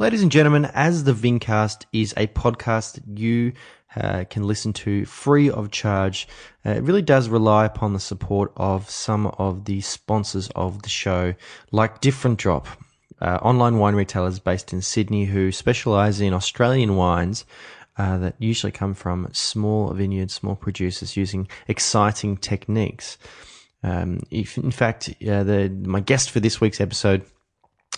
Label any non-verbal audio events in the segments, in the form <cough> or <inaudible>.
Ladies and gentlemen, as the Vincast is a podcast you uh, can listen to free of charge, uh, it really does rely upon the support of some of the sponsors of the show, like Different Drop, uh, online wine retailers based in Sydney who specialize in Australian wines. Uh, that usually come from small vineyards, small producers using exciting techniques. Um, if, in fact, uh, the, my guest for this week's episode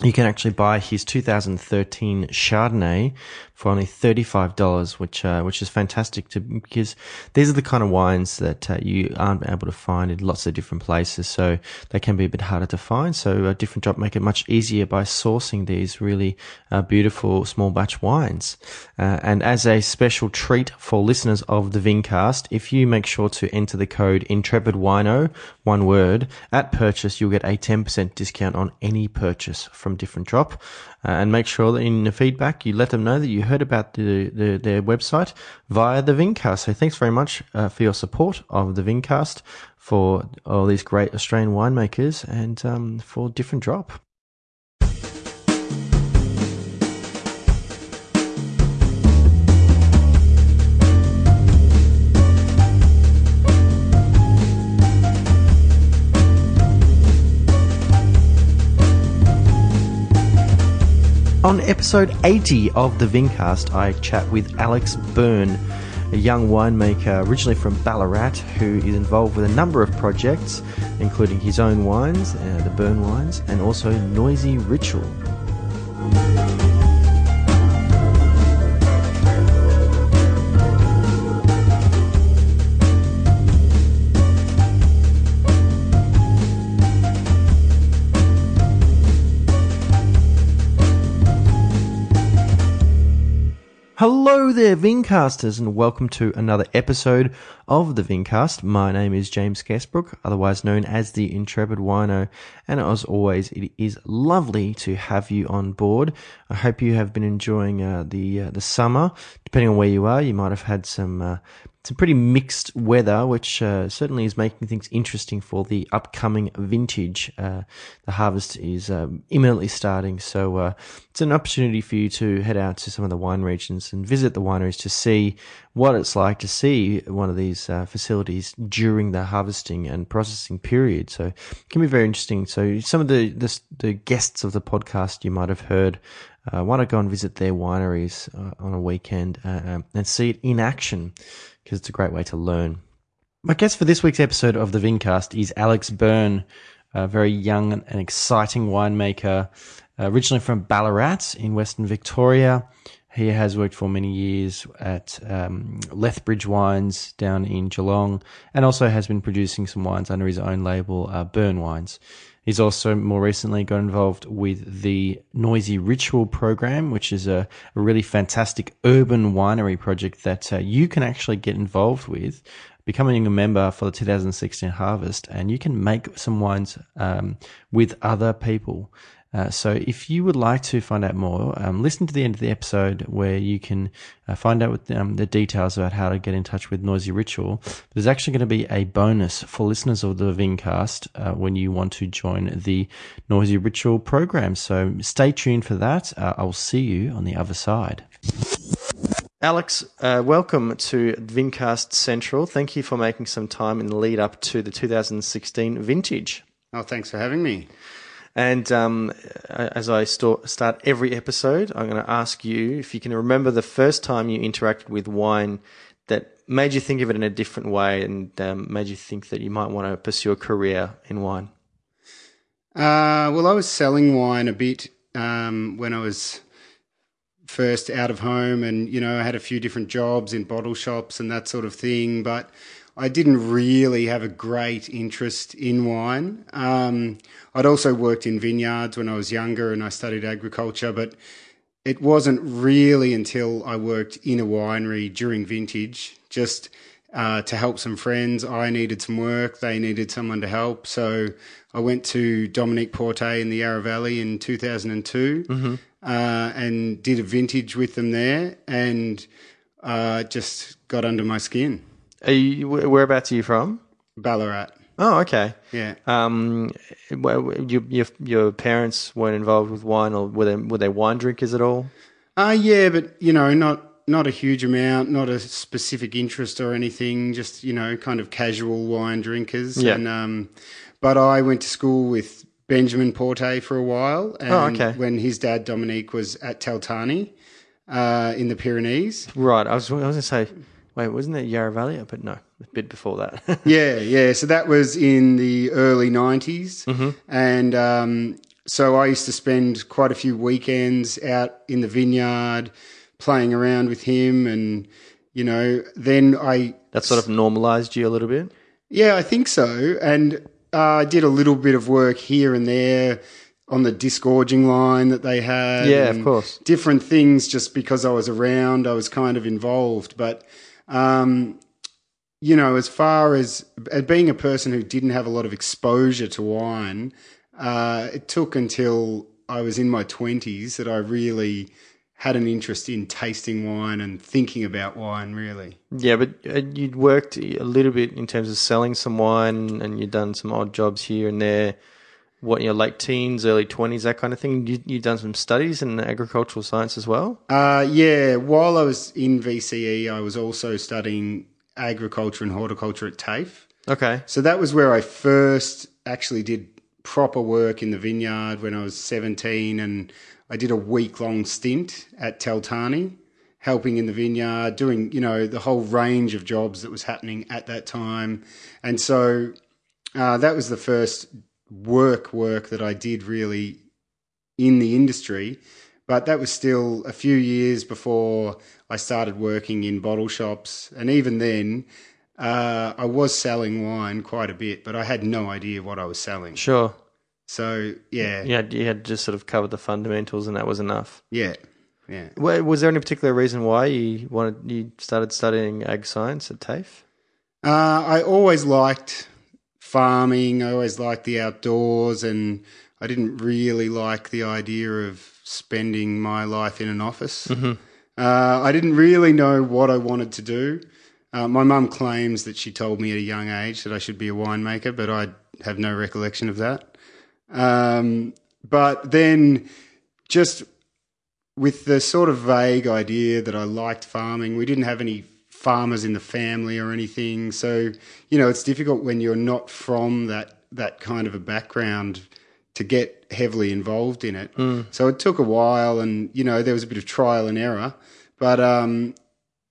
you can actually buy his 2013 Chardonnay for only $35, which, uh, which is fantastic to, because these are the kind of wines that uh, you aren't able to find in lots of different places. So they can be a bit harder to find. So a different drop make it much easier by sourcing these really uh, beautiful small batch wines. Uh, and as a special treat for listeners of the Vincast, if you make sure to enter the code IntrepidWino, one word, at purchase, you'll get a 10% discount on any purchase from Different Drop. Uh, and make sure that in the feedback you let them know that you heard about the, the their website via the Vincast. So thanks very much uh, for your support of the Vincast, for all these great Australian winemakers, and um, for Different Drop. On episode 80 of the Vincast, I chat with Alex Byrne, a young winemaker originally from Ballarat who is involved with a number of projects, including his own wines, uh, the Byrne wines, and also Noisy Ritual. There, Vincasters, and welcome to another episode of the Vincast. My name is James Scarcebrook, otherwise known as the Intrepid Wino, and as always, it is lovely to have you on board. I hope you have been enjoying uh, the uh, the summer. Depending on where you are, you might have had some uh, some pretty mixed weather, which uh, certainly is making things interesting for the upcoming vintage. Uh, the harvest is um, imminently starting, so uh, it's an opportunity for you to head out to some of the wine regions and visit the wineries to see what it's like to see one of these uh, facilities during the harvesting and processing period. So it can be very interesting. So some of the the, the guests of the podcast you might have heard. Uh, why not go and visit their wineries uh, on a weekend um, and see it in action? Because it's a great way to learn. My guest for this week's episode of the Vincast is Alex Byrne, a very young and exciting winemaker, originally from Ballarat in Western Victoria. He has worked for many years at um, Lethbridge Wines down in Geelong and also has been producing some wines under his own label, uh, Byrne Wines. He's also more recently got involved with the Noisy Ritual program, which is a, a really fantastic urban winery project that uh, you can actually get involved with. Becoming a member for the 2016 harvest, and you can make some wines um, with other people. Uh, so if you would like to find out more, um, listen to the end of the episode where you can uh, find out with, um, the details about how to get in touch with Noisy Ritual. There's actually going to be a bonus for listeners of the Vincast uh, when you want to join the Noisy Ritual program. So stay tuned for that. Uh, I'll see you on the other side. Alex, uh, welcome to Vincast Central. Thank you for making some time in the lead up to the 2016 vintage. Oh, thanks for having me. And um, as I start every episode, I'm going to ask you if you can remember the first time you interacted with wine that made you think of it in a different way and um, made you think that you might want to pursue a career in wine. Uh, well, I was selling wine a bit um, when I was first out of home, and you know, I had a few different jobs in bottle shops and that sort of thing, but I didn't really have a great interest in wine. Um, I'd also worked in vineyards when I was younger and I studied agriculture, but it wasn't really until I worked in a winery during vintage, just uh, to help some friends. I needed some work, they needed someone to help. So I went to Dominique Portet in the Yarra Valley in 2002 mm-hmm. uh, and did a vintage with them there and uh, just got under my skin. Are you, whereabouts are you from? Ballarat. Oh, okay. Yeah. Um, your your your parents weren't involved with wine, or were they were they wine drinkers at all? Uh, yeah, but you know, not not a huge amount, not a specific interest or anything. Just you know, kind of casual wine drinkers. Yeah. And um, but I went to school with Benjamin Portet for a while. And Oh, okay. When his dad Dominique was at Taltarni, uh, in the Pyrenees. Right. I was I was going to say, wait, wasn't it Yarra Valley? But no, a bit before that. <laughs> Yeah, yeah. So that was in the early 90s. And um, so I used to spend quite a few weekends out in the vineyard playing around with him. And, you know, then I, that sort of normalized you a little bit. yeah, I think so. And uh, I did a little bit of work here and there on the disgorging line that they had. Yeah, of course. Different things just because I was around, I was kind of involved. But, um, you know, as far as, as being a person who didn't have a lot of exposure to wine, uh, it took until I was in my 20s that I really had an interest in tasting wine and thinking about wine, really. Yeah, but uh, you'd worked a little bit in terms of selling some wine, and you'd done some odd jobs here and there. What your late teens, early twenties, that kind of thing. You you've done some studies in agricultural science as well. Uh, yeah, while I was in VCE, I was also studying agriculture and horticulture at TAFE. Okay. So that was where I first actually did proper work in the vineyard when I was 17 and I did a week long stint at Taltarni helping in the vineyard doing you know the whole range of jobs that was happening at that time and so uh, that was the first work work that I did really in the industry but that was still a few years before I started working in bottle shops and even then uh, I was selling wine quite a bit, but I had no idea what I was selling. Sure. So yeah, Yeah, you had just sort of covered the fundamentals, and that was enough. yeah, yeah. Wa- Was there any particular reason why you wanted you started studying ag science at TAFE? Uh, I always liked farming. I always liked the outdoors, and I didn't really like the idea of spending my life in an office. Uh, I didn't really know what I wanted to do. Uh, my mum claims that she told me at a young age that I should be a winemaker, but I have no recollection of that. Um, but then, just with the sort of vague idea that I liked farming, we didn't have any farmers in the family or anything. So, you know, it's difficult when you're not from that that kind of a background to get heavily involved in it. So it took a while and, you know, there was a bit of trial and error. But um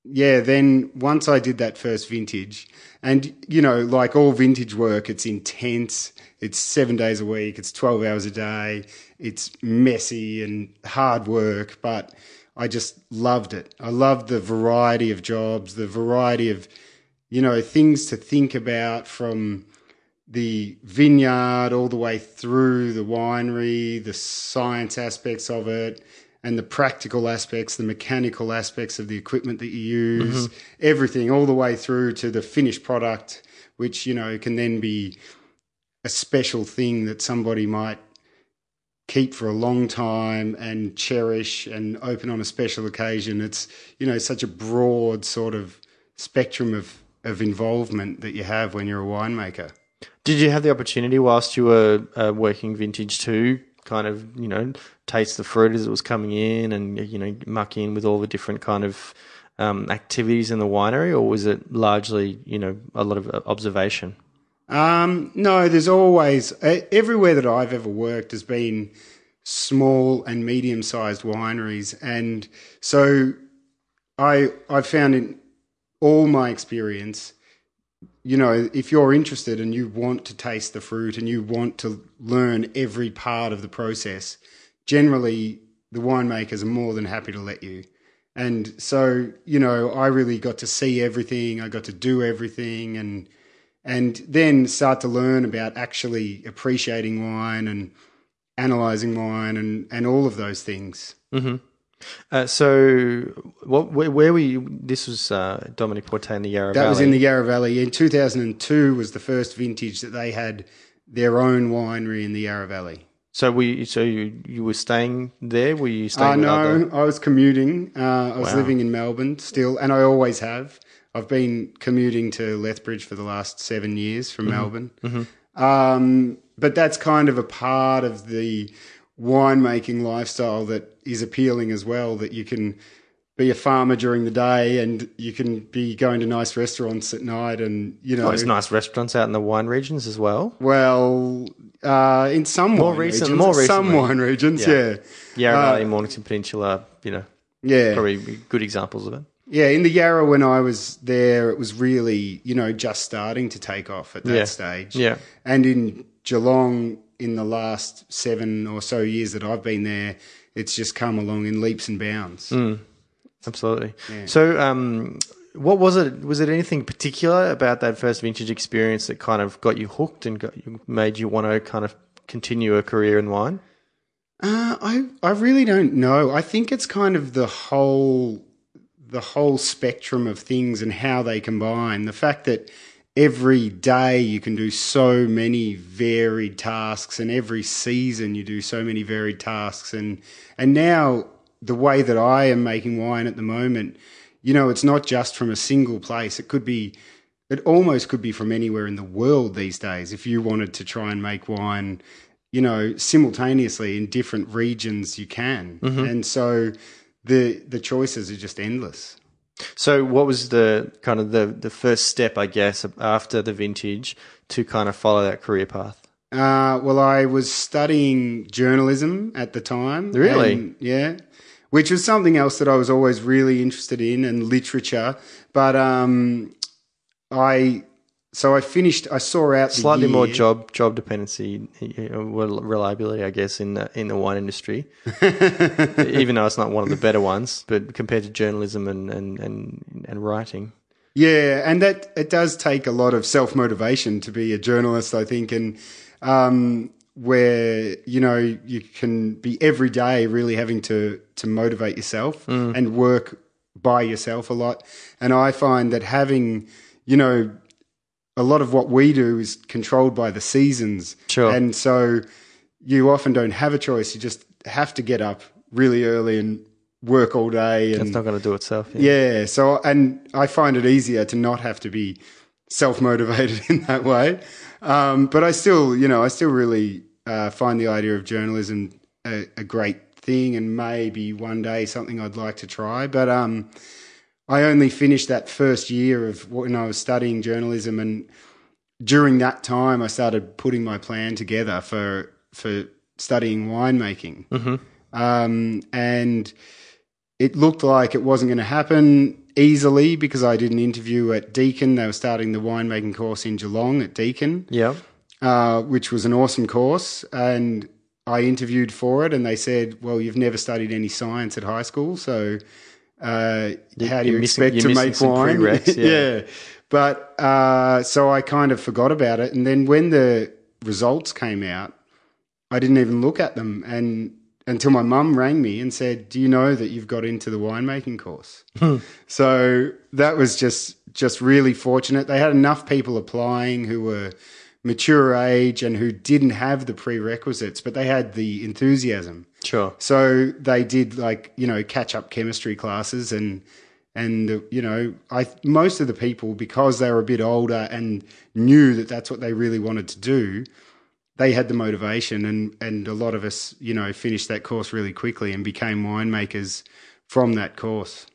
yeah, then once I did that first vintage, and you know, like all vintage work, it's intense. It's seven days a week. It's twelve hours a day. It's messy and hard work, but I just loved it. I loved the variety of jobs, the variety of you know things to think about from the vineyard all the way through the winery, the science aspects of it, and the practical aspects, the mechanical aspects of the equipment that you use, mm-hmm. everything all the way through to the finished product, which, you know, can then be a special thing that somebody might keep for a long time and cherish and open on a special occasion. It's, you know, such a broad sort of spectrum of, of involvement that you have when you're a winemaker. Did you have the opportunity whilst you were uh, working vintage to kind of you know taste the fruit as it was coming in and you know muck in with all the different kind of um, activities in the winery, or was it largely you know a lot of observation? Um, no, there's always everywhere that I've ever worked has been small and medium-sized wineries, and so I I found in all my experience, you know, if you're interested and you want to taste the fruit and you want to learn every part of the process, generally the winemakers are more than happy to let you. And so, you know, I really got to see everything. I got to do everything, and and then start to learn about actually appreciating wine and analyzing wine and and all of those things. Uh, so, what where, where were you? This was uh, Dominique Portet in the Yarra That Valley. was in the Yarra Valley in 2002. Was the first vintage that they had their own winery in the Yarra Valley. so we so you you were staying there? Were you Uh, staying? with no, other- I was commuting. Uh, I was Wow. living in Melbourne still, and I always have. I've been commuting to Lethbridge for the last seven years from Melbourne. Um, but that's kind of a part of the winemaking lifestyle that is appealing as well. That you can be a farmer during the day and you can be going to nice restaurants at night, and you know, Oh, there's nice restaurants out in the wine regions as well. well, uh, in some More wine recent- regions, more some wine regions, Yeah. yeah, Yarra Uh, Valley, Mornington Peninsula, you know, yeah, probably good examples of it. Yeah, in the Yarra when I was there, it was really, you know, just starting to take off at that Yeah. stage. Yeah. And in Geelong, in the last seven or so years that I've been there, it's just come along in leaps and bounds. Mm. Absolutely. So, um, what was it? Was it anything particular about that first vintage experience that kind of got you hooked and got made you want to kind of continue a career in wine? Uh, I I really don't know. I think it's kind of the whole the whole spectrum of things and how they combine. The fact that every day you can do so many varied tasks, and every season you do so many varied tasks, and and now the way that I am making wine at the moment, you know, it's not just from a single place. It could be. It almost could be from anywhere in the world these days. If you wanted to try and make wine, you know, simultaneously in different regions you can. Mm-hmm. And so the the choices are just endless. So, what was the kind of the the first step, I guess, after the vintage to kind of follow that career path? Uh, well, I was studying journalism at the time. Really? and- yeah. Which was something else that I was always really interested in and literature. But um, I, so I finished, I saw out Slightly more job job dependency, you know, reliability, I guess, in the in the wine industry. <laughs> Even though it's not one of the better ones, but compared to journalism and and and, and writing. Yeah, and that it does take a lot of self motivation to be a journalist, I think, and um, where you know you can be every day really having to to motivate yourself and work by yourself a lot. And I find that having you know a lot of what we do is controlled by the seasons, Sure. and so you often don't have a choice. You just have to get up really early and work all day and It's not going to do itself. Yeah. yeah. So, and I find it easier to not have to be self motivated <laughs> in that way. Um, but I still, you know, I still really uh, find the idea of journalism a, a great thing and maybe one day something I'd like to try. But um, I only finished that first year of when I was studying journalism. And during that time, I started putting my plan together for, for studying winemaking. Um, and it looked like it wasn't going to happen easily because I did an interview at Deakin. They were starting the winemaking course in Geelong at Deakin, Yeah. uh, which was an awesome course. And I interviewed for it, and they said, "Well, you've never studied any science at high school, so uh, how do you're missing- expect to make wine?" prereqs, <laughs> yeah. But uh, so I kind of forgot about it, and then when the results came out, I didn't even look at them and until my mum rang me and said, "Do you know that you've got into the winemaking course?" <laughs> so that was just just really fortunate. They had enough people applying who were mature age and who didn't have the prerequisites, but they had the enthusiasm. Sure. So they did like you know catch up chemistry classes and and you know I most of the people because they were a bit older and knew that that's what they really wanted to do, they had the motivation and and a lot of us you know finished that course really quickly and became winemakers from that course.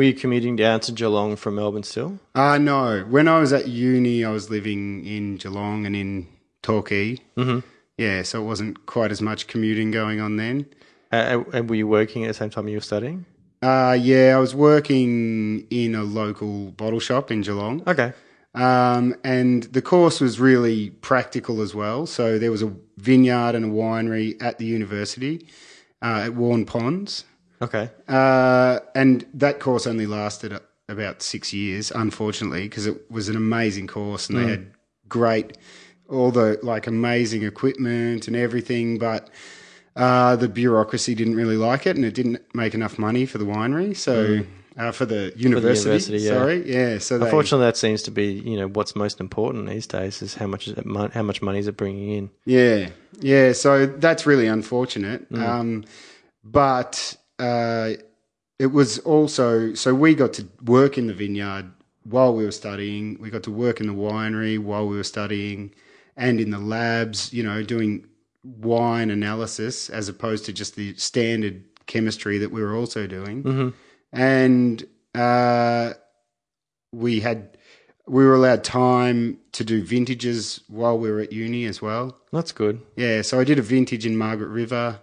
Were you commuting down to Geelong from Melbourne still? Uh no, when I was at uni, I was living in Geelong and in Torquay. Mm-hmm. Yeah, so it wasn't quite as much commuting going on then. Uh, and were you working at the same time you were studying? Uh, yeah, I was working in a local bottle shop in Geelong. Okay. Um, and the course was really practical as well. So there was a vineyard and a winery at the university uh, at Waurn Ponds. Okay. Uh, and that course only lasted about six years, unfortunately, because it was an amazing course and they had great, all the like amazing equipment and everything. But uh, the bureaucracy didn't really like it and it didn't make enough money for the winery. So, uh, for the university, university, yeah. sorry. Yeah. So they, Unfortunately, that seems to be you know what's most important these days is how much is it, how much money is it bringing in. Yeah, yeah. So that's really unfortunate. Um, but uh, it was also so we got to work in the vineyard while we were studying. We got to work in the winery while we were studying, and in the labs. You know, doing wine analysis as opposed to just the standard chemistry that we were also doing. Mm-hmm. And uh, we had we were allowed time to do vintages while we were at uni as well. That's good. Yeah, so I did a vintage in Margaret River.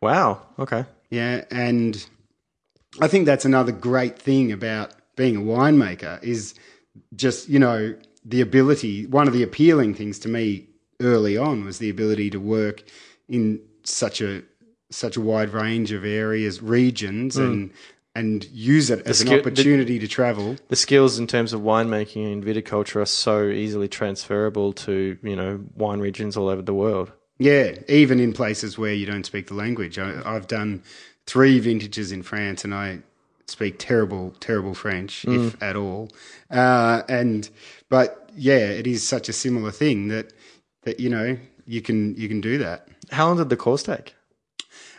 Wow. Okay. Yeah, and I think that's another great thing about being a winemaker is just, you know, the ability, one of the appealing things to me early on was the ability to work in such a such a wide range of areas, regions hmm. and and use it as skill- an the- opportunity to travel. The skills in terms of winemaking and viticulture are so easily transferable to you know wine regions all over the world. Yeah, even in places where you don't speak the language. I, I've done three vintages in France, and I speak terrible, terrible French, if at all. Uh, and but yeah, it is such a similar thing that that you know you can you can do that. How long did the course take?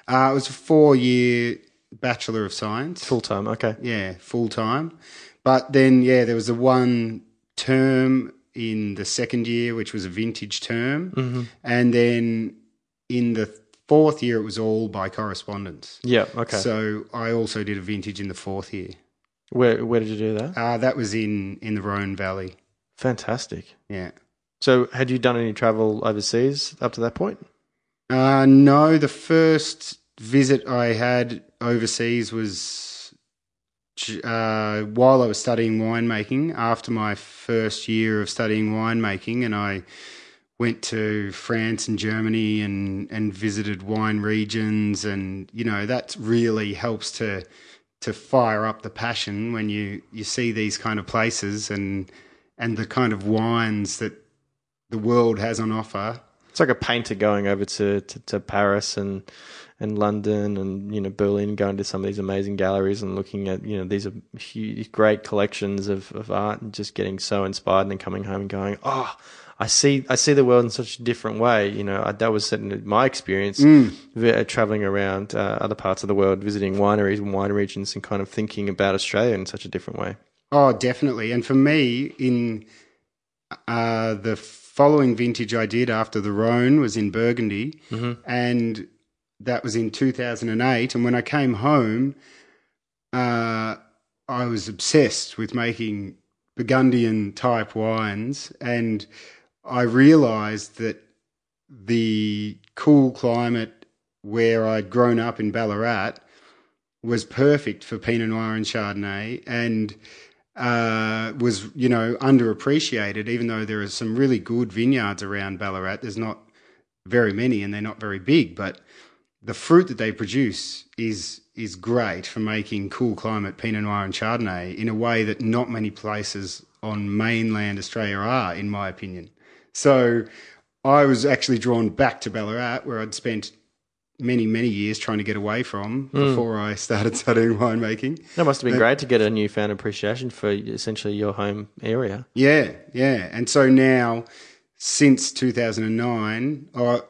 Uh, it was a four year bachelor of science. Full time. Okay. Yeah, full time. But then, yeah, there was a one term in the second year, which was a vintage term. And then in the fourth year, it was all by correspondence. Yeah. Okay. So I also did a vintage in the fourth year. where where did you do that? Uh, that was in, in the Rhone Valley. Fantastic. Yeah. So, had you done any travel overseas up to that point? Uh, no, the first visit I had overseas was uh, while I was studying winemaking. After my first year of studying winemaking, and I went to France and Germany and and visited wine regions, and you know that really helps to to fire up the passion when you you see these kind of places and and the kind of wines that the world has on offer. It's like a painter going over to, to, to Paris and and London and you know Berlin, going to some of these amazing galleries and looking at you know these are huge, great collections of, of art and just getting so inspired and then coming home and going, oh, I see I see the world in such a different way. You know, I, that was certainly my experience vi- traveling around uh, other parts of the world, visiting wineries and wine regions, and kind of thinking about Australia in such a different way. Oh, definitely. And for me, in uh, the following vintage I did after the Rhone was in Burgundy, and that was in 2008. And when I came home, uh, I was obsessed with making Burgundian type wines, and I realised that the cool climate where I'd grown up in Ballarat was perfect for Pinot Noir and Chardonnay, and uh, was you know underappreciated. Even though there are some really good vineyards around Ballarat, there's not very many, and they're not very big. But the fruit that they produce is is great for making cool climate Pinot Noir and Chardonnay in a way that not many places on mainland Australia are, in my opinion. So I was actually drawn back to Ballarat, where I'd spent many, many years trying to get away from hmm. before I started <laughs> studying winemaking. That must have been great to get a newfound appreciation for essentially your home area. Yeah, yeah. And so now, since 2009, or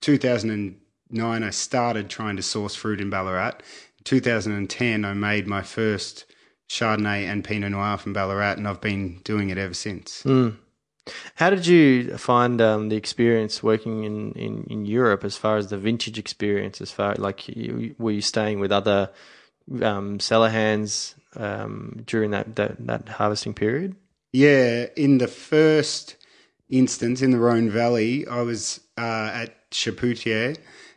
2009, I started trying to source fruit in Ballarat. 2010, I made my first Chardonnay and Pinot Noir from Ballarat, and I've been doing it ever since. Hmm. How did you find um, the experience working in, in, in Europe as far as the vintage experience? As far like, you, were you staying with other um, cellar hands um, during that, that that harvesting period? Yeah, in the first instance in the Rhone Valley, I was uh, at Chapoutier,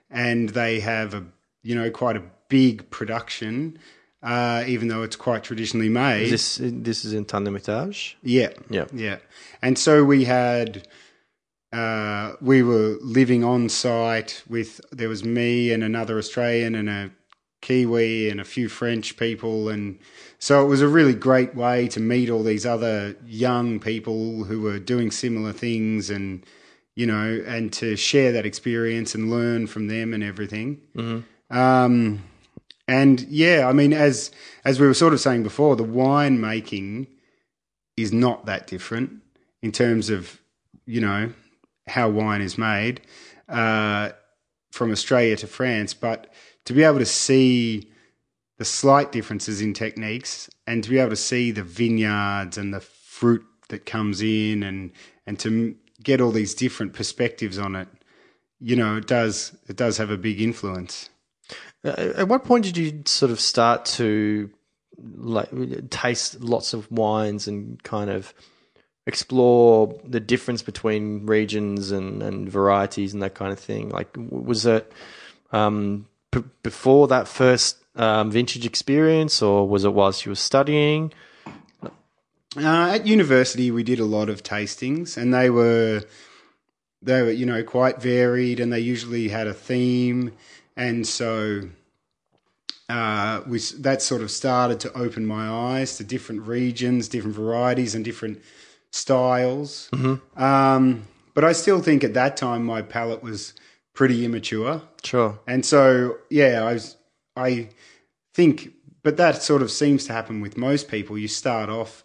and they have a you know quite a big production, uh, even though it's quite traditionally made. This this is in Tain-l'Hermitage. yeah, Yeah. yeah. And so we had, uh, we were living on site with, there was me and another Australian and a Kiwi and a few French people. And so it was a really great way to meet all these other young people who were doing similar things and, you know, and to share that experience and learn from them and everything. Um, and yeah, I mean, as as we were sort of saying before, the wine making is not that different in terms of you know how wine is made uh, from Australia to France, but to be able to see the slight differences in techniques, and to be able to see the vineyards and the fruit that comes in, and and to get all these different perspectives on it, you know, it does it does have a big influence. Uh, at what point did you sort of start to like taste lots of wines and kind of explore the difference between regions and, and varieties and that kind of thing? Like, was it um, p- before that first um, vintage experience, or was it whilst you were studying? Uh, at university, we did a lot of tastings, and they were they were you know quite varied, and they usually had a theme, and so uh, we that sort of started to open my eyes to different regions, different varieties, and different styles. Mm-hmm. Um, but I still think at that time my palate was pretty immature, Sure. and so yeah, I was I think, but that sort of seems to happen with most people. You start off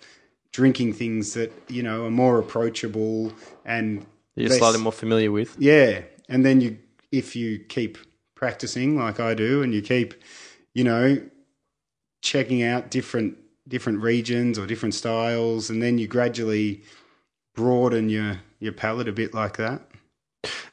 drinking things that you know are more approachable and You're less- slightly more familiar with. yeah, and then you if you keep practicing like I do, and you keep you know checking out different different regions or different styles, and then you gradually broaden your your palate a bit like that.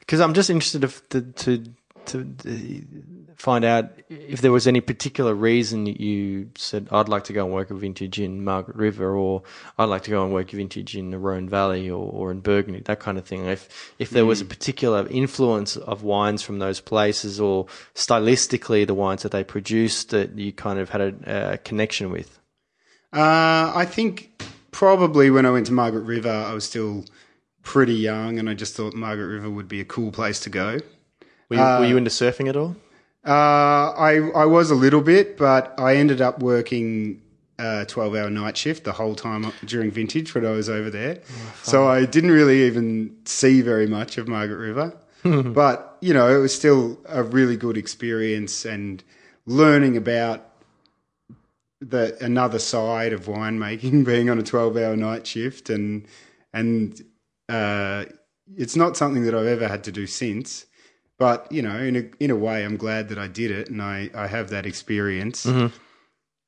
Because I'm just interested to, to to to find out if there was any particular reason that you said I'd like to go and work a vintage in Margaret River, or I'd like to go and work a vintage in the Rhone Valley or, or in Burgundy, that kind of thing. If if there was a particular influence of wines from those places, or stylistically the wines that they produced that you kind of had a, a connection with. Uh, I think probably when I went to Margaret River, I was still pretty young, and I just thought Margaret River would be a cool place to go. Were you, were you into surfing at all? Uh, I I was a little bit, but I ended up working a twelve hour night shift the whole time during vintage when I was over there. so I didn't really even see very much of Margaret River. <laughs> but you know, it was still a really good experience and learning about the another side of winemaking, <laughs> being on a twelve hour night shift, and and uh, it's not something that I've ever had to do since. But you know, in a in a way, I'm glad that I did it, and I I have that experience.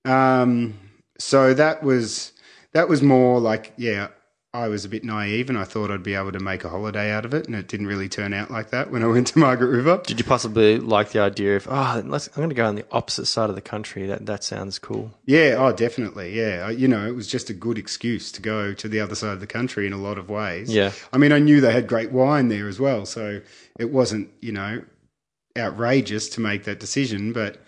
Um, so that was that was more like yeah, I was a bit naive, and I thought I'd be able to make a holiday out of it, and it didn't really turn out like that when I went to Margaret River. Did you possibly like the idea of oh, let's, I'm going to go on the opposite side of the country? That that sounds cool. Yeah, oh, definitely. Yeah, I- you know, it was just a good excuse to go to the other side of the country in a lot of ways. Yeah. I mean, I knew they had great wine there as well, so it wasn't, you know, outrageous to make that decision, but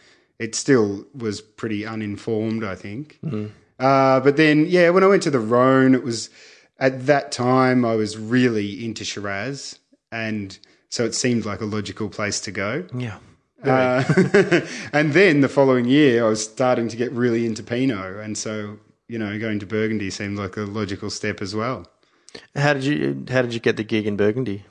it still was pretty uninformed, I think. Uh, but then, yeah, when I went to the Rhone, it was at that time I was really into Shiraz, and so it seemed like a logical place to go. Yeah. Uh, <laughs> and then the following year, I was starting to get really into Pinot, and so you know, going to Burgundy seemed like a logical step as well. How did you How did you get the gig in Burgundy?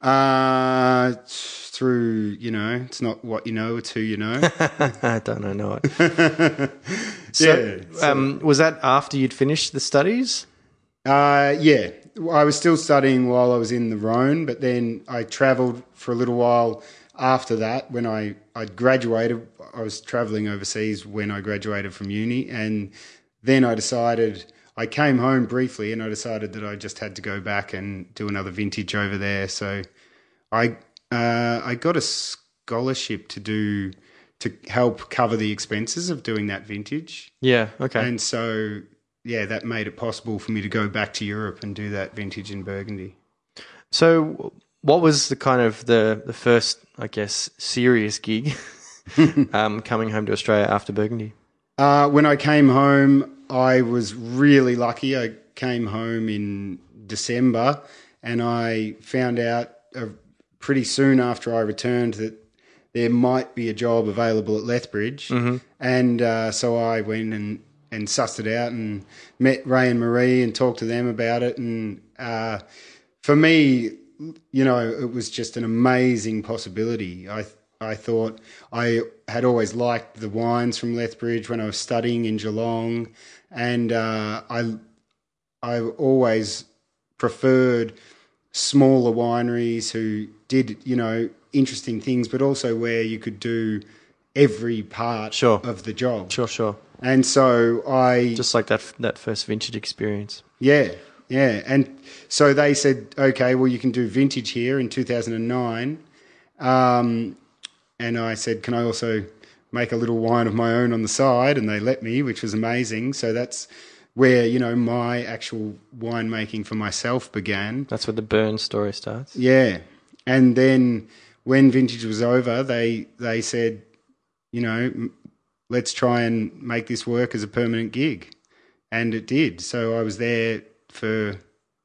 Uh, through you know, it's not what you know, it's who you know. <laughs> I don't know. know it. <laughs> So, Yeah, so- um, was that after you'd finished the studies? Uh, yeah, I was still studying while I was in the Rhone, but then I travelled for a little while after that. When I I graduated, I was travelling overseas when I graduated from uni, and then I decided I came home briefly, and I decided that I just had to go back and do another vintage over there. So I uh, I got a scholarship to do to help cover the expenses of doing that vintage. Yeah. Okay. And so, yeah, that made it possible for me to go back to Europe and do that vintage in Burgundy. so, what was the kind of the the first, I guess, serious gig <laughs> um, coming home to Australia after Burgundy? Uh, when I came home, I was really lucky. I came home in December and I found out uh, pretty soon after I returned that there might be a job available at Lethbridge. And uh, so I went and, and sussed it out and met Ray and Marie and talked to them about it. And uh, for me, you know, it was just an amazing possibility. I I thought I had always liked the wines from Lethbridge when I was studying in Geelong, and uh, I I always preferred smaller wineries who did you know interesting things, but also where you could do every part Sure. of the job. Sure, sure. And so I Just like that that first vintage experience. Yeah, yeah. And so they said, okay, well, you can do vintage here in 2009. Um, and I said, can I also make a little wine of my own on the side? And they let me, which was amazing. So that's where, you know, my actual winemaking for myself began. That's where the Byrne story starts. Yeah. And then when vintage was over, they, they said, you know, let's try and make this work as a permanent gig. And it did. So I was there for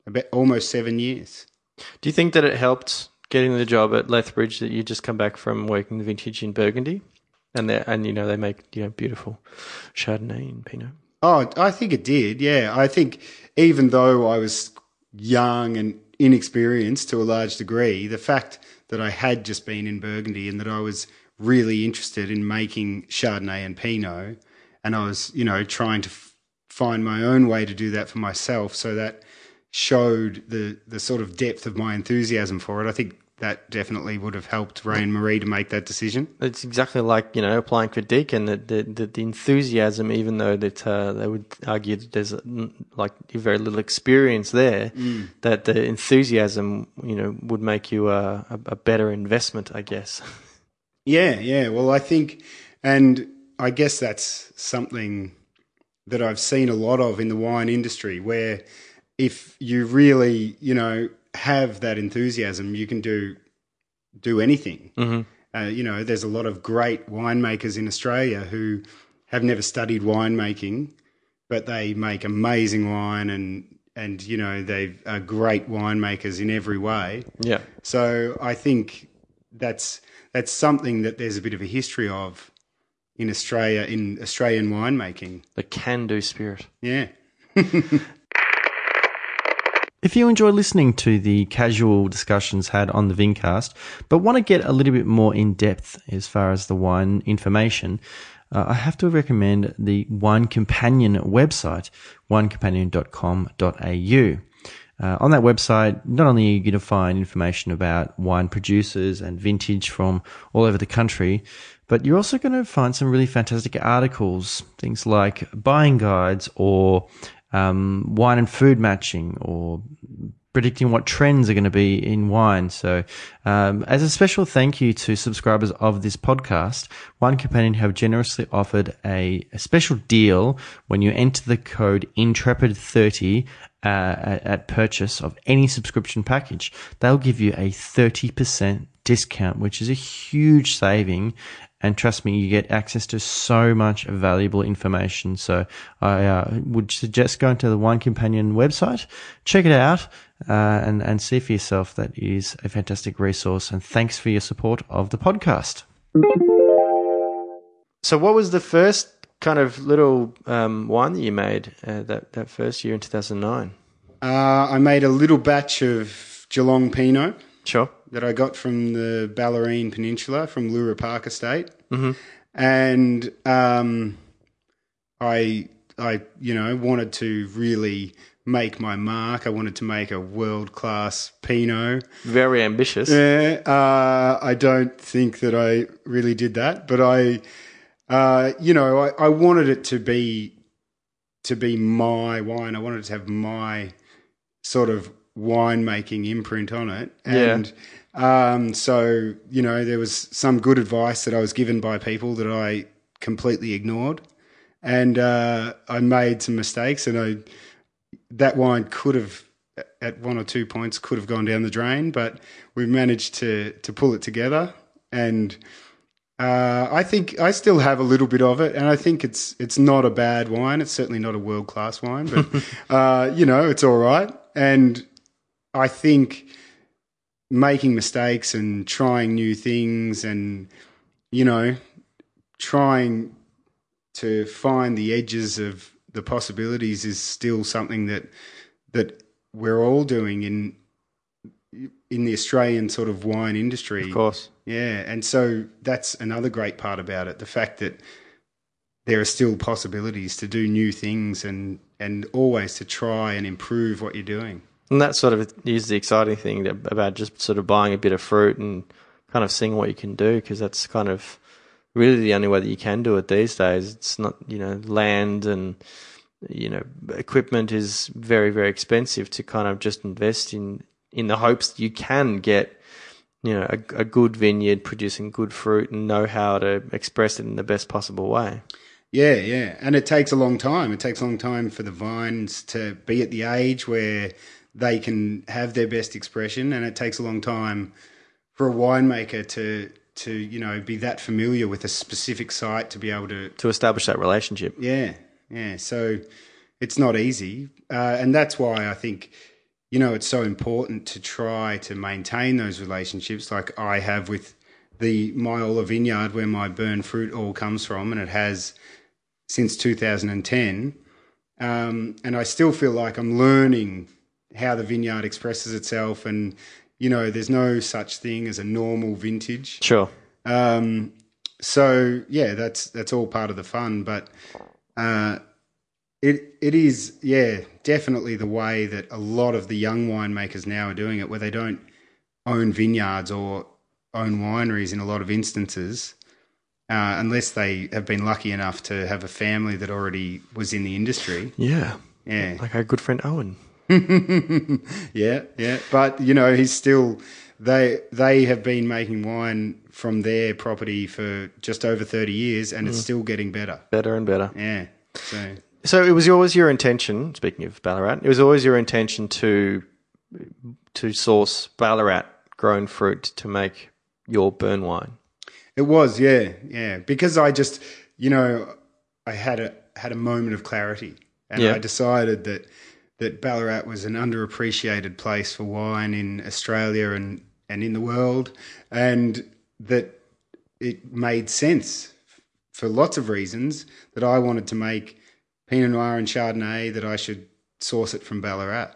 about almost seven years. Do you think that it helped getting the job at Lethbridge that you just come back from working the vintage in Burgundy? And they and you know they make you know beautiful Chardonnay and Pinot. Oh, I think it did. Yeah. I think even though I was young and inexperienced to a large degree, the fact that I had just been in Burgundy and that I was really interested in making Chardonnay and Pinot, and I was, you know, trying to f- find my own way to do that for myself, so that showed the the sort of depth of my enthusiasm for it. I think that definitely would have helped Ray and Marie to make that decision. It's exactly like you know applying for Deakin. That the, the, the enthusiasm, even though that uh, they would argue that there's mm, like very little experience there, that the enthusiasm you know would make you a, a, a better investment, I guess. <laughs> Yeah, yeah. Well, I think, and I guess that's something that I've seen a lot of in the wine industry, where if you really, you know, have that enthusiasm, you can do do anything. Mm-hmm. Uh, you know, there's a lot of great winemakers in Australia who have never studied winemaking, but they make amazing wine and and you know they are great winemakers in every way. Yeah, So I think that's that's something that there's a bit of a history of in Australia in Australian winemaking. the can-do spirit. Yeah. <laughs> If you enjoy listening to the casual discussions had on the Vincast, but want to get a little bit more in depth as far as the wine information, uh, I have to recommend the Wine Companion website, winecompanion.com.au. Uh, on that website, not only are you going to find information about wine producers and vintage from all over the country, but you're also going to find some really fantastic articles, things like buying guides or um, wine and food matching or predicting what trends are going to be in wine. So, um, as a special thank you to subscribers of this podcast, Wine Companion have generously offered a, a special deal when you enter the code Intrepid30 uh, at, purchase of any subscription package. They'll give you a 30% discount, which is a huge saving. And trust me, you get access to so much valuable information. So I uh, would suggest going to the Wine Companion website, check it out, uh, and, and see for yourself That is a fantastic resource. And thanks for your support of the podcast. So, what was the first kind of little um, wine that you made uh, that, that first year in 2009? Uh, I made a little batch of Geelong Pinot Sure. that I got from the Bellarine Peninsula from Leura Park Estate, mm-hmm. and um, I, I, you know, wanted to really make my mark. I wanted to make a world class Pinot. Very ambitious. Yeah, uh, I don't think that I really did that, but I, uh, you know, I, I wanted it to be to be my wine. I wanted it to have my sort of winemaking imprint on it, and um, so you know, there was some good advice that I was given by people that I completely ignored, and uh, I made some mistakes, and I that wine could have at one or two points could have gone down the drain, but we managed to to pull it together, and uh, I think I still have a little bit of it, and I think it's it's not a bad wine. It's certainly not a world class wine, but <laughs> uh, you know it's all right. And I think making mistakes and trying new things, and you know trying to find the edges of the possibilities is still something that that we're all doing in in the Australian sort of wine industry. Of course. Yeah, and so that's another great part about it, the fact that there are still possibilities to do new things and and always to try and improve what you're doing. And that sort of is the exciting thing about just sort of buying a bit of fruit and kind of seeing what you can do because that's kind of really the only way that you can do it these days. It's not, you know, land and you know equipment is very very expensive to kind of just invest in in the hopes you can get you know a, a good vineyard producing good fruit and know how to express it in the best possible way. Yeah, yeah. And it takes a long time. It takes a long time for the vines to be at the age where they can have their best expression and it takes a long time for a winemaker to to, you know, be that familiar with a specific site to be able to To establish that relationship. Yeah, yeah. So it's not easy. Uh, and that's why I think, you know, it's so important to try to maintain those relationships like I have with the Myola vineyard where my Byrne fruit all comes from and it has since 2010. Um, and I still feel like I'm learning how the vineyard expresses itself. And, you know, there's no such thing as a normal vintage. Sure. Um, so yeah, that's that's all part of the fun. But uh, it it is yeah definitely the way that a lot of the young winemakers now are doing it, where they don't own vineyards or own wineries in a lot of instances. Uh, unless they have been lucky enough to have a family that already was in the industry. Yeah. Yeah. Like our good friend Owen. <laughs> yeah, yeah. But you know, he's still they they have been making wine from their property for just over thirty years, and it's still getting better. Better and better. Yeah. So So it was always your intention, speaking of Ballarat, it was always your intention to to source Ballarat grown fruit to make your Byrne wine. it was, yeah, yeah. Because I just, you know, I had a had a moment of clarity, and Yeah. I decided that that Ballarat was an underappreciated place for wine in Australia and and in the world, and that it made sense for lots of reasons that I wanted to make Pinot Noir and Chardonnay that I should source it from Ballarat.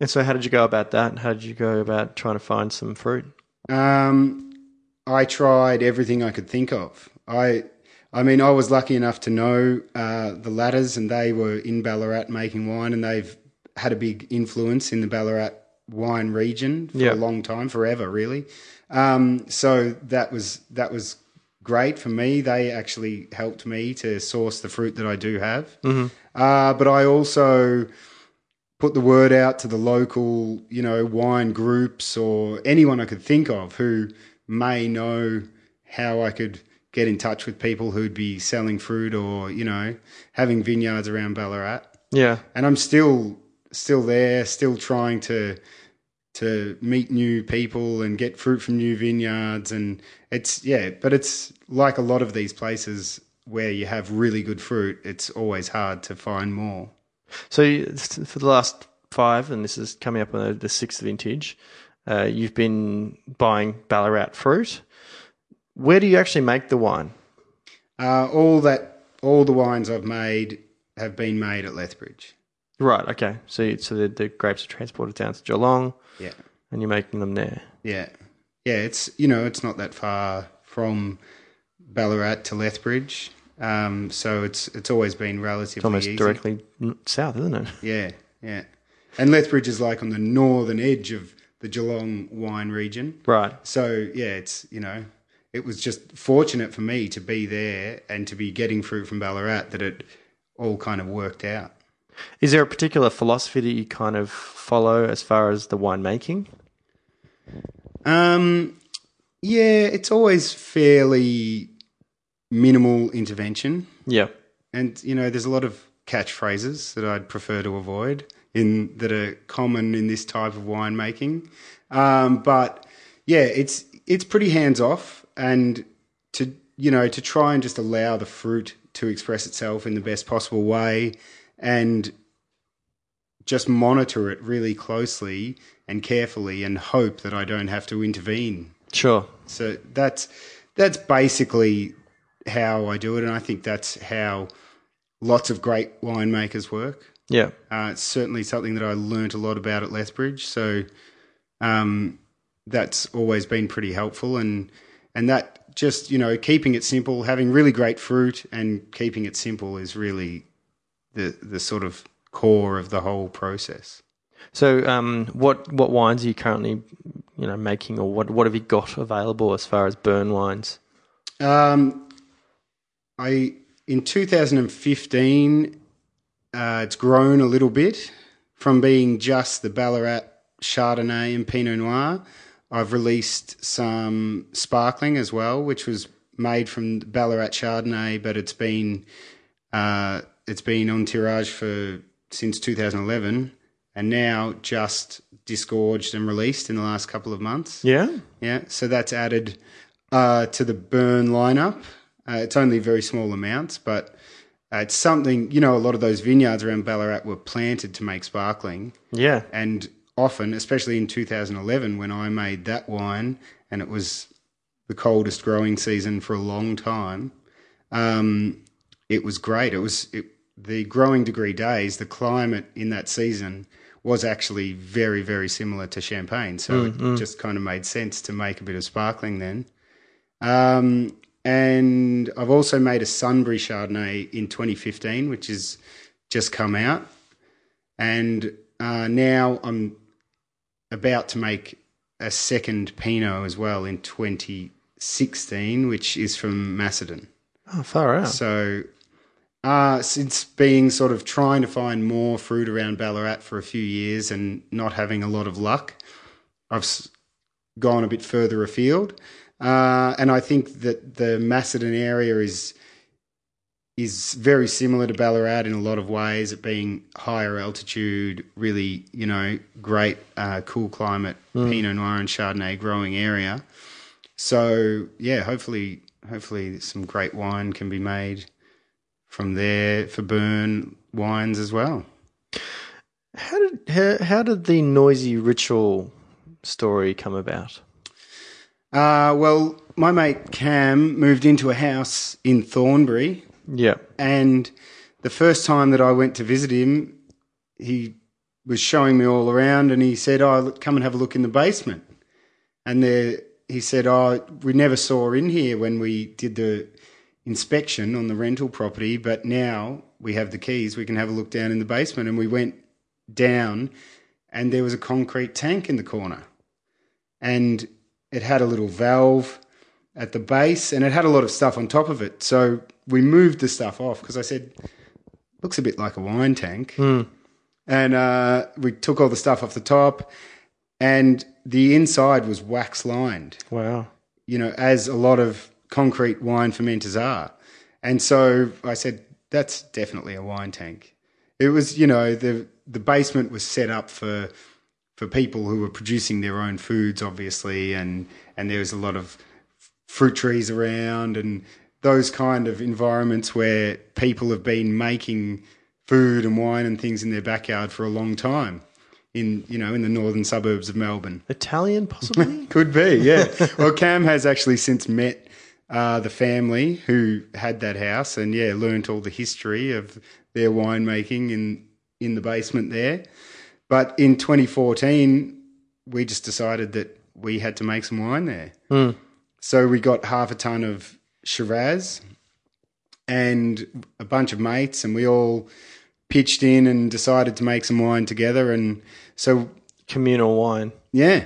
And so how did you go about that? How did you go about trying to find some fruit? Um, I tried everything I could think of. I, I mean, I was lucky enough to know uh, the Lattas, and they were in Ballarat making wine, and they've had a big influence in the Ballarat wine region for Yeah. a long time, forever, really. Um, so that was that was great for me. They actually helped me to source the fruit that I do have. Uh, but I also put the word out to the local, you know, wine groups or anyone I could think of who may know how I could get in touch with people who'd be selling fruit or, you know, having vineyards around Ballarat. Yeah. And I'm still still there, still trying to to meet new people and get fruit from new vineyards and it's yeah, but it's like a lot of these places where you have really good fruit, it's always hard to find more. So for the last five, and this is coming up on the, sixth vintage, uh, you've been buying Ballarat fruit. Where do you actually make the wine? Uh, all that, all the wines I've made have been made at Lethbridge. Right. Okay. So you- so the, the grapes are transported down to Geelong, Yeah, and you're making them there. yeah, yeah. It's you know it's not that far from Ballarat to Lethbridge, um, so it's it's always been relatively It's almost easy. directly south, isn't it? Yeah, yeah. And Lethbridge is like on the northern edge of the Geelong wine region. Right. So yeah, it's you know, it was just fortunate for me to be there and to be getting fruit from Ballarat that it all kind of worked out. Is there a particular philosophy that you kind of follow as far as the winemaking? Um, yeah, it's always fairly minimal intervention, Yeah. and you know, there's a lot of catchphrases that I'd prefer to avoid in that are common in this type of winemaking. Um, but yeah, it's it's pretty hands off, and to you know to try and just allow the fruit to express itself in the best possible way, and just monitor it really closely and carefully, and hope that I don't have to intervene Sure. so that's that's basically how I do it, and I think that's how lots of great winemakers work. Yeah. Uh, it's certainly something that I learnt a lot about at Lethbridge, so um, that's always been pretty helpful. And and that just you know keeping it simple, having really great fruit, and keeping it simple is really the the sort of core of the whole process. So, um, what what wines are you currently, you know, making, or what what have you got available as far as Byrne wines? Um, I in 2015, uh, it's grown a little bit from being just the Ballarat Chardonnay and Pinot Noir. I've released some sparkling as well, which was made from Ballarat Chardonnay, but it's been uh, it's been on tirage for since 2011, and now just disgorged and released in the last couple of months. Yeah. Yeah, so that's added uh, to the Byrne lineup. Uh, it's only very small amounts, but uh, it's something, you know, a lot of those vineyards around Ballarat were planted to make sparkling. Yeah. And often, especially in 2011 when I made that wine and it was the coldest growing season for a long time, um, it was great. It was it, the growing degree days, the climate in that season was actually very, very similar to champagne. So it just kind of made sense to make a bit of sparkling then. Um, and I've also made a Sunbury Chardonnay in 2015, which has just come out. And uh, now I'm about to make a second Pinot as well in 2016, which is from Macedon. Oh, far out. So, uh, since being sort of trying to find more fruit around Ballarat for a few years and not having a lot of luck, I've gone a bit further afield. Uh, and I think that the Macedon area is is very similar to Ballarat in a lot of ways, it being higher altitude, really, you know, great uh, cool climate, Pinot Noir and Chardonnay growing area. So yeah, hopefully, hopefully some great wine can be made from there for Byrne wines as well. How did how, how did the noisy ritual story come about? Uh, well, my mate Cam moved into a house in Thornbury, Yeah. and the first time that I went to visit him, he was showing me all around, and he said, "Oh, come and have a look in the basement." And there, he said, "Oh, we never saw in here when we did the inspection on the rental property, but now we have the keys. We can have a look down in the basement." And we went down, and there was a concrete tank in the corner, and it had a little valve at the base, and it had a lot of stuff on top of it. So we moved the stuff off because I said, "Looks a bit like a wine tank." and uh, we took all the stuff off the top, and the inside was wax lined. Wow. You know, as a lot of concrete wine fermenters are. And so I said, "That's definitely a wine tank." It was, you know, the the basement was set up for for people who were producing their own foods, obviously, and and there was a lot of fruit trees around and those kind of environments where people have been making food and wine and things in their backyard for a long time in you know in the northern suburbs of Melbourne. Italian, possibly. <laughs> Could be, yeah. well, Cam has actually since met uh, the family who had that house, and yeah, learnt all the history of their winemaking in in the basement there. But in 2014, we just decided that we had to make some wine there. So we got half a ton of Shiraz and a bunch of mates, and we all pitched in and decided to make some wine together. And so Communal wine. yeah,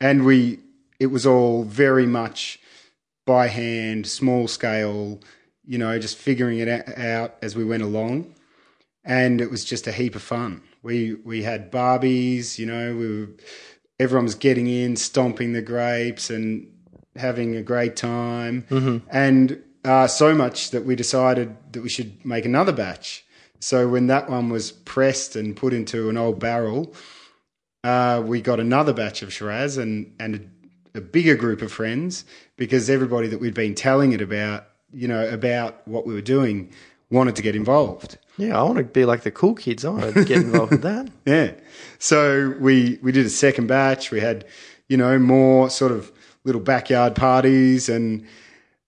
and we it was all very much by hand, small scale, you know, just figuring it out as we went along, and it was just a heap of fun. We we had barbies, you know, we were, everyone was getting in, stomping the grapes, and having a great time, and uh, so much that we decided that we should make another batch. So when that one was pressed and put into an old barrel, uh, we got another batch of Shiraz and and a, a bigger group of friends because everybody that we'd been telling it about, you know, about what we were doing, wanted to get involved. Yeah, I want to be like the cool kids. I want to get involved with that. <laughs> Yeah. So we we did a second batch. We had, you know, more sort of little backyard parties and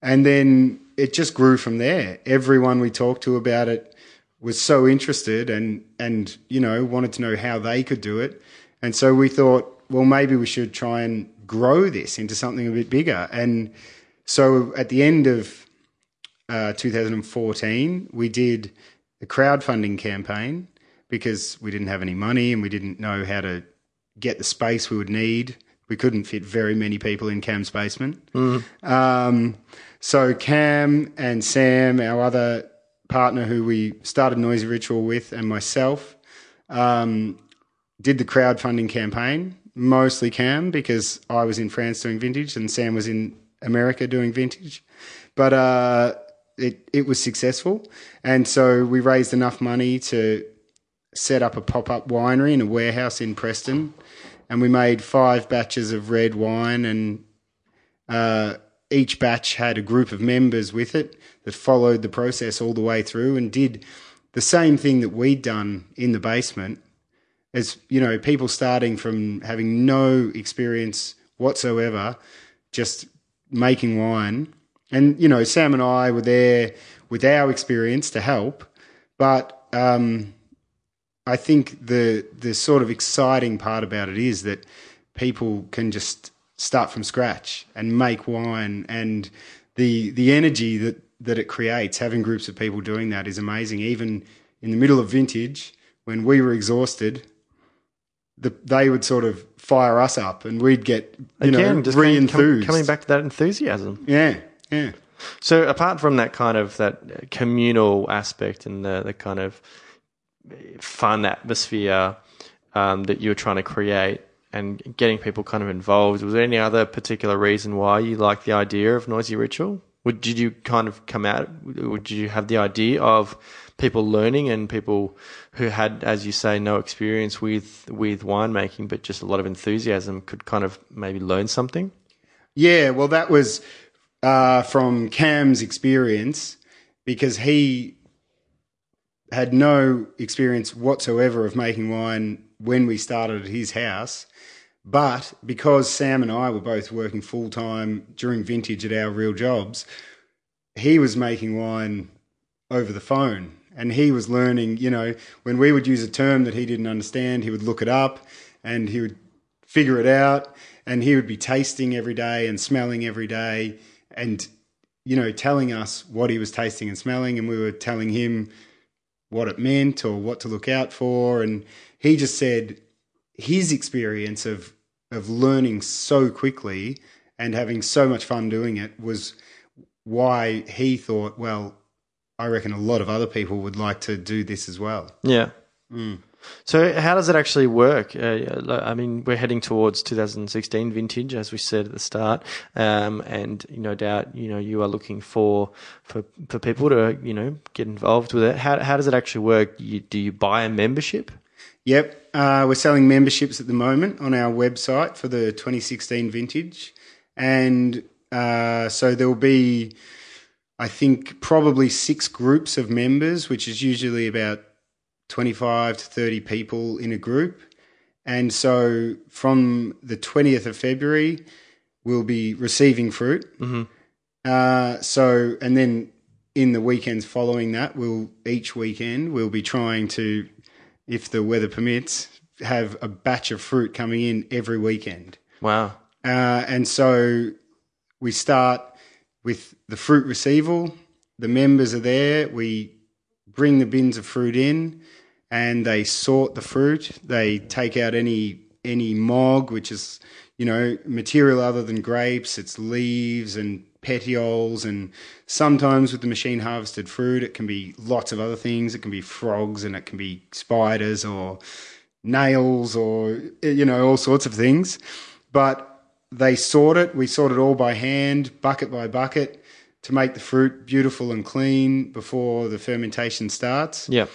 and then it just grew from there. Everyone we talked to about it was so interested and and you know wanted to know how they could do it. And so we thought, well, maybe we should try and grow this into something a bit bigger. And so at the end of uh, 2014, we did a crowdfunding campaign because we didn't have any money and we didn't know how to get the space we would need we couldn't fit very many people in Cam's basement. Um, so Cam and Sam, our other partner who we started Noisy Ritual with, and myself, um, did the crowdfunding campaign. Mostly Cam because I was in France doing vintage and Sam was in America doing vintage. But uh, it it was successful, and so we raised enough money to set up a pop up winery in a warehouse in Preston, and we made five batches of red wine, and uh, each batch had a group of members with it that followed the process all the way through and did the same thing that we'd done in the basement. As you know, people starting from having no experience whatsoever, just making wine. And, you know, Sam and I were there with our experience to help. But um, I think the the sort of exciting part about it is that people can just start from scratch and make wine and the the energy that that it creates having groups of people doing that is amazing even in the middle of vintage when we were exhausted the, they would sort of fire us up and we'd get you Again, know just coming, re-enthused com- coming back to that enthusiasm. yeah yeah So apart from that kind of that communal aspect and the, the kind of fun atmosphere um, that you were trying to create and getting people kind of involved, was there any other particular reason why you liked the idea of Noisy Ritual? Would, did you kind of come out, did you have the idea of people learning and people who had, as you say, no experience with, with winemaking, but just a lot of enthusiasm could kind of maybe learn something? Yeah, well, that was uh, from Cam's experience because he had no experience whatsoever of making wine when we started at his house. But because Sam and I were both working full time during vintage at our real jobs, he was making wine over the phone. And he was learning, you know, when we would use a term that he didn't understand, he would look it up and he would figure it out. And he would be tasting every day and smelling every day and you know telling us what he was tasting and smelling. And we were telling him what it meant or what to look out for. And he just said his experience of of learning so quickly and having so much fun doing it was why he thought well I reckon a lot of other people would like to do this as well Yeah. So how does it actually work? Uh, I mean, we're heading towards 2016 vintage, as we said at the start, um, and no doubt, you know, you are looking for for for people to you know get involved with it. How how does it actually work? You, do you buy a membership? Yep, uh, we're selling memberships at the moment on our website for the 2016 vintage, and uh, so there will be, I think, probably six groups of members, which is usually about 25 to 30 people in a group, and so from the 20th of February, we'll be receiving fruit. Uh, so, and then in the weekends following that, we'll each weekend we'll be trying to, if the weather permits, have a batch of fruit coming in every weekend. Wow. Uh, and so we start with the fruit receival. The members are there. We bring the bins of fruit in, and they sort the fruit. They take out any any mog, which is you know material other than grapes. It's leaves and petioles, and sometimes with the machine harvested fruit, it can be lots of other things. It can be frogs, and it can be spiders or nails, or you know all sorts of things. But they sort it. We sort it all by hand, bucket by bucket, to make the fruit beautiful and clean before the fermentation starts. Yeah.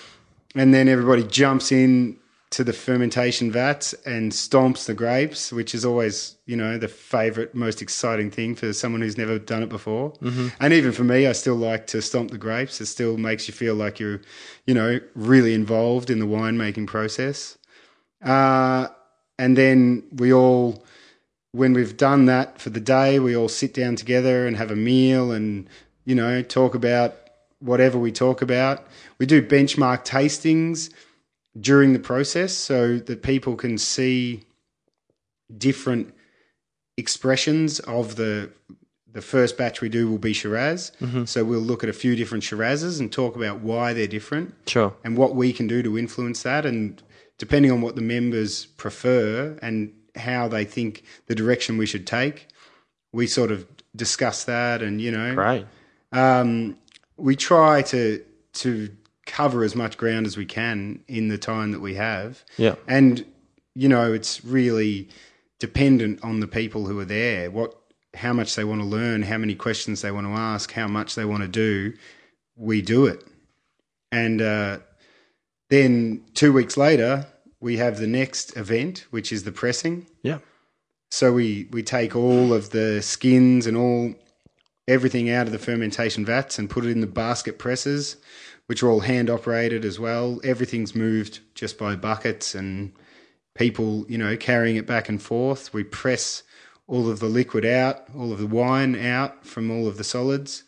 And then everybody jumps in to the fermentation vats and stomps the grapes, which is always, you know, the favorite, most exciting thing for someone who's never done it before. And even for me, I still like to stomp the grapes. It still makes you feel like you're, you know, really involved in the winemaking process. Uh, and then we all, when we've done that for the day, we all sit down together and have a meal and, you know, talk about whatever we talk about. We do benchmark tastings during the process so that people can see different expressions of the the first batch we do will be Shiraz. So we'll look at a few different Shirazes and talk about why they're different Sure. and what we can do to influence that and depending on what the members prefer and how they think the direction we should take. We sort of discuss that, and you know, Great. um, we try to to cover as much ground as we can in the time that we have. Yeah. And you know, it's really dependent on the people who are there. What, how much they want to learn, how many questions they want to ask, how much they want to do. We do it, and uh, then two weeks later we have the next event, which is the pressing. Yeah. So we we take all of the skins and all everything out of the fermentation vats and put it in the basket presses, which are all hand operated as well. Everything's moved just by buckets and people, you know, carrying it back and forth. We press all of the liquid out, all of the wine out from all of the solids,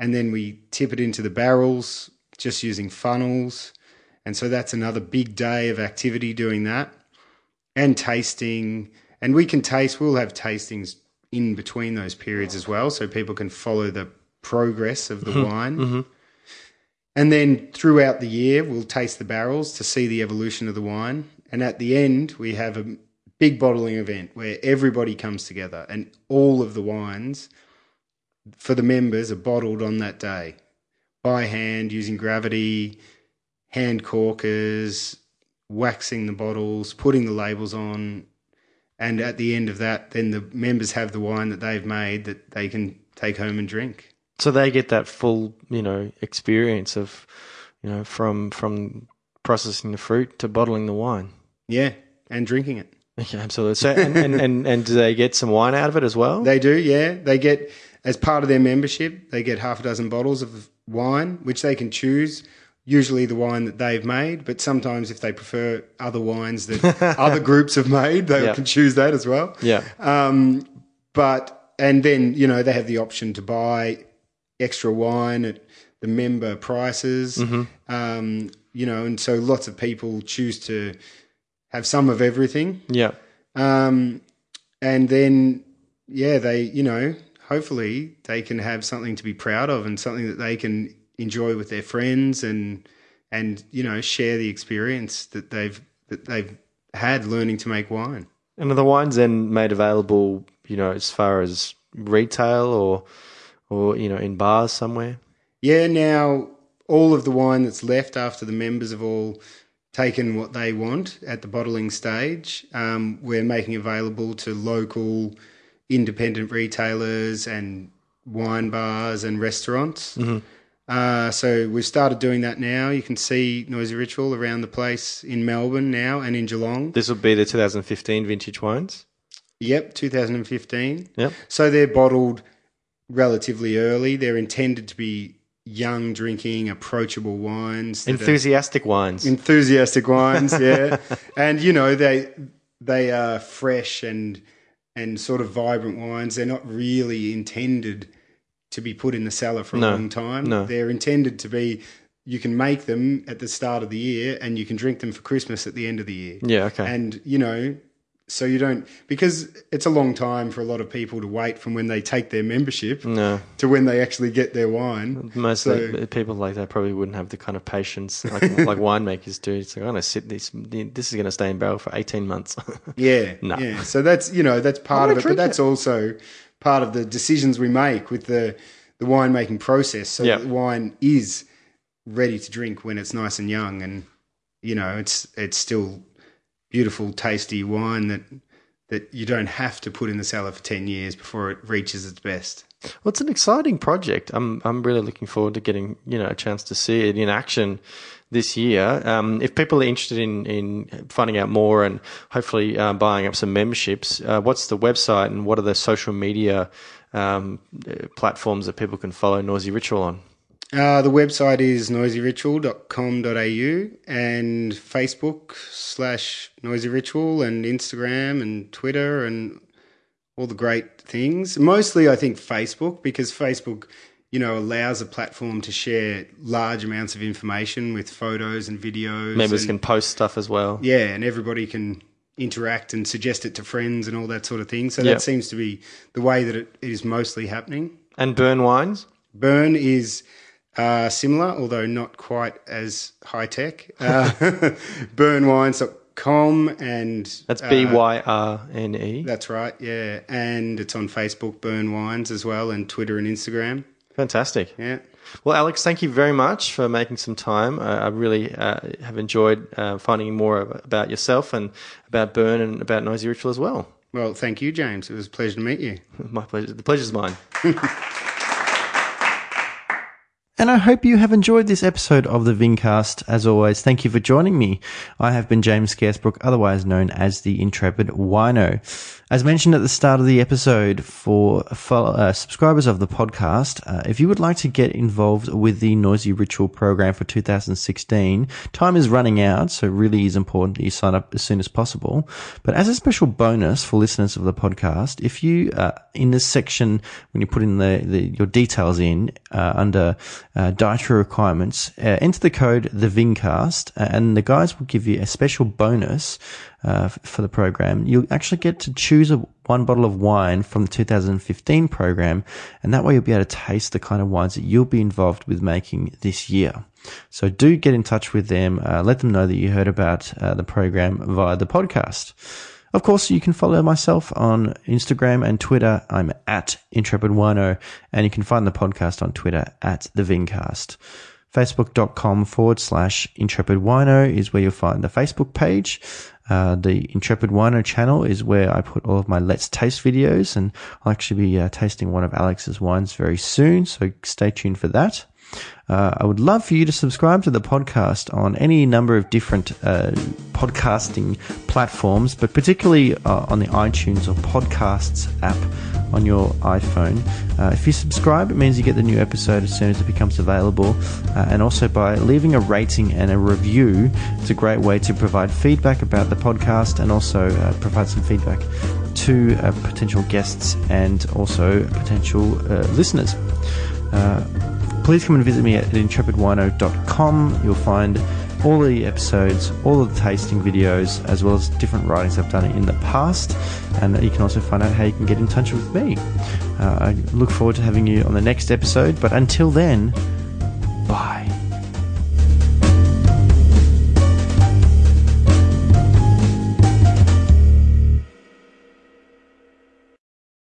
and then we tip it into the barrels just using funnels. And so that's another big day of activity doing that and tasting. And we can taste, we'll have tastings in between those periods as well, so people can follow the progress of the mm-hmm. wine. Mm-hmm. And then throughout the year, we'll taste the barrels to see the evolution of the wine. And at the end, we have a big bottling event where everybody comes together and all of the wines for the members are bottled on that day by hand using gravity, hand corkers, waxing the bottles, putting the labels on. And at the end of that, then the members have the wine that they've made that they can take home and drink. So they get that full, you know, experience of, you know, from from processing the fruit to bottling the wine. Yeah, and drinking it. <laughs> Yeah, absolutely. So, and, and, and, and do they get some wine out of it as well? They do, yeah. They get, as part of their membership, they get half a dozen bottles of wine, which they can choose. Usually the wine that they've made, but sometimes if they prefer other wines that <laughs> other groups have made, they Yeah. can choose that as well. yeah. Um, but and then you know they have the option to buy extra wine at the member prices. Mm-hmm. Um, you know, and so lots of people choose to have some of everything. Yeah. Um, and then, yeah, they, you know, hopefully they can have something to be proud of and something that they can enjoy with their friends and, and, you know, share the experience that they've, that they've had learning to make wine. And are the wines then made available, you know, as far as retail or, or you know, in bars somewhere? Yeah, now all of the wine that's left after the members have all taken what they want at the bottling stage, um, we're making available to local independent retailers and wine bars and restaurants. Uh, so we've started doing that now. You can see Noisy Ritual around the place in Melbourne now and in Geelong. This will be the 2015 vintage wines. Yep, 2015. Yep. So they're bottled relatively early. They're intended to be young drinking, approachable wines. that are- Enthusiastic wines. enthusiastic wines, <laughs> yeah. and you know they they are fresh and and sort of vibrant wines. They're not really intended to be put in the cellar for No, a long time. no. They're intended to be. You can make them at the start of the year, and you can drink them for Christmas at the end of the year. yeah, okay. And you know, so you don't because it's a long time for a lot of people to wait from when they take their membership no, to when they actually get their wine. most So- people like that probably wouldn't have the kind of patience like, <laughs> like winemakers do. It's like, I'm going to sit this, this is going to stay in barrel for 18 months. <laughs> Yeah, No. yeah. So that's you know that's part of it, but that's also part of the decisions we make with the the winemaking process. So that the wine is ready to drink when it's nice and young, and you know it's it's still beautiful, tasty wine that that you don't have to put in the cellar for ten years before it reaches its best. Well, it's an exciting project. I'm I'm really looking forward to getting you know a chance to see it in action this year. Um, if people are interested in in finding out more and hopefully uh, buying up some memberships, uh, what's the website and what are the social media um, platforms that people can follow Noisy Ritual on? Uh, the website is noisyritual.com.au and Facebook slash noisy ritual and Instagram and Twitter and all the great things. Mostly, I think Facebook because Facebook, you know, allows a platform to share large amounts of information with photos and videos. Members and- can post stuff as well. yeah, and everybody can interact and suggest it to friends and all that sort of thing. So Yeah. that seems to be the way that it is mostly happening. And Byrne Wines. Byrne is uh, similar, although not quite as high tech. Uh, <laughs> byrnewines.com and That's uh, B Y R N E. That's right, yeah. And it's on Facebook, Byrne Wines as well, and Twitter and Instagram. Fantastic. Yeah. Well, Alex, thank you very much for making some time. I, I really uh, have enjoyed uh, finding more about yourself and about Byrne and about Noisy Ritual as well. Well, thank you, James. It was a pleasure to meet you. <laughs> My pleasure. The pleasure's mine. <laughs> And I hope you have enjoyed this episode of the Vincast. As always, thank you for joining me. I have been James Scarcebrook, otherwise known as the Intrepid Wino. As mentioned at the start of the episode, for follow, uh, subscribers of the podcast, uh, if you would like to get involved with the Noisy Ritual program for 2016, time is running out, so really is important that you sign up as soon as possible. But as a special bonus for listeners of the podcast, if you, uh, in this section, when you put in the, the your details in, uh, under uh, dietary requirements, uh, enter the code the Vincast, uh, and the guys will give you a special bonus uh, for the program. You'll actually get to choose a, one bottle of wine from the 2015 program, and that way you'll be able to taste the kind of wines that you'll be involved with making this year. So do get in touch with them. Uh, let them know that you heard about uh, the program via the podcast. Of course, you can follow myself on Instagram and Twitter. I'm at Intrepid Wino, and you can find the podcast on Twitter at The Vincast. Facebook.com forward slash Intrepid Wino is where you'll find the Facebook page. Uh, the Intrepid Wino channel is where I put all of my Let's Taste videos, and I'll actually be uh, tasting one of Alex's wines very soon, so stay tuned for that. Uh, I would love for you to subscribe to the podcast on any number of different uh, podcasting platforms, but particularly uh, on the iTunes or Podcasts app on your iPhone. Uh, if you subscribe, it means you get the new episode as soon as it becomes available. Uh, and also by leaving a rating and a review, it's a great way to provide feedback about the podcast and also uh, provide some feedback to potential guests and also potential listeners. Please come and visit me at intrepidwino.com. You'll find all the episodes, all of the tasting videos, as well as different writings I've done in the past. And you can also find out how you can get in touch with me. Uh, I look forward to having you on the next episode. But until then,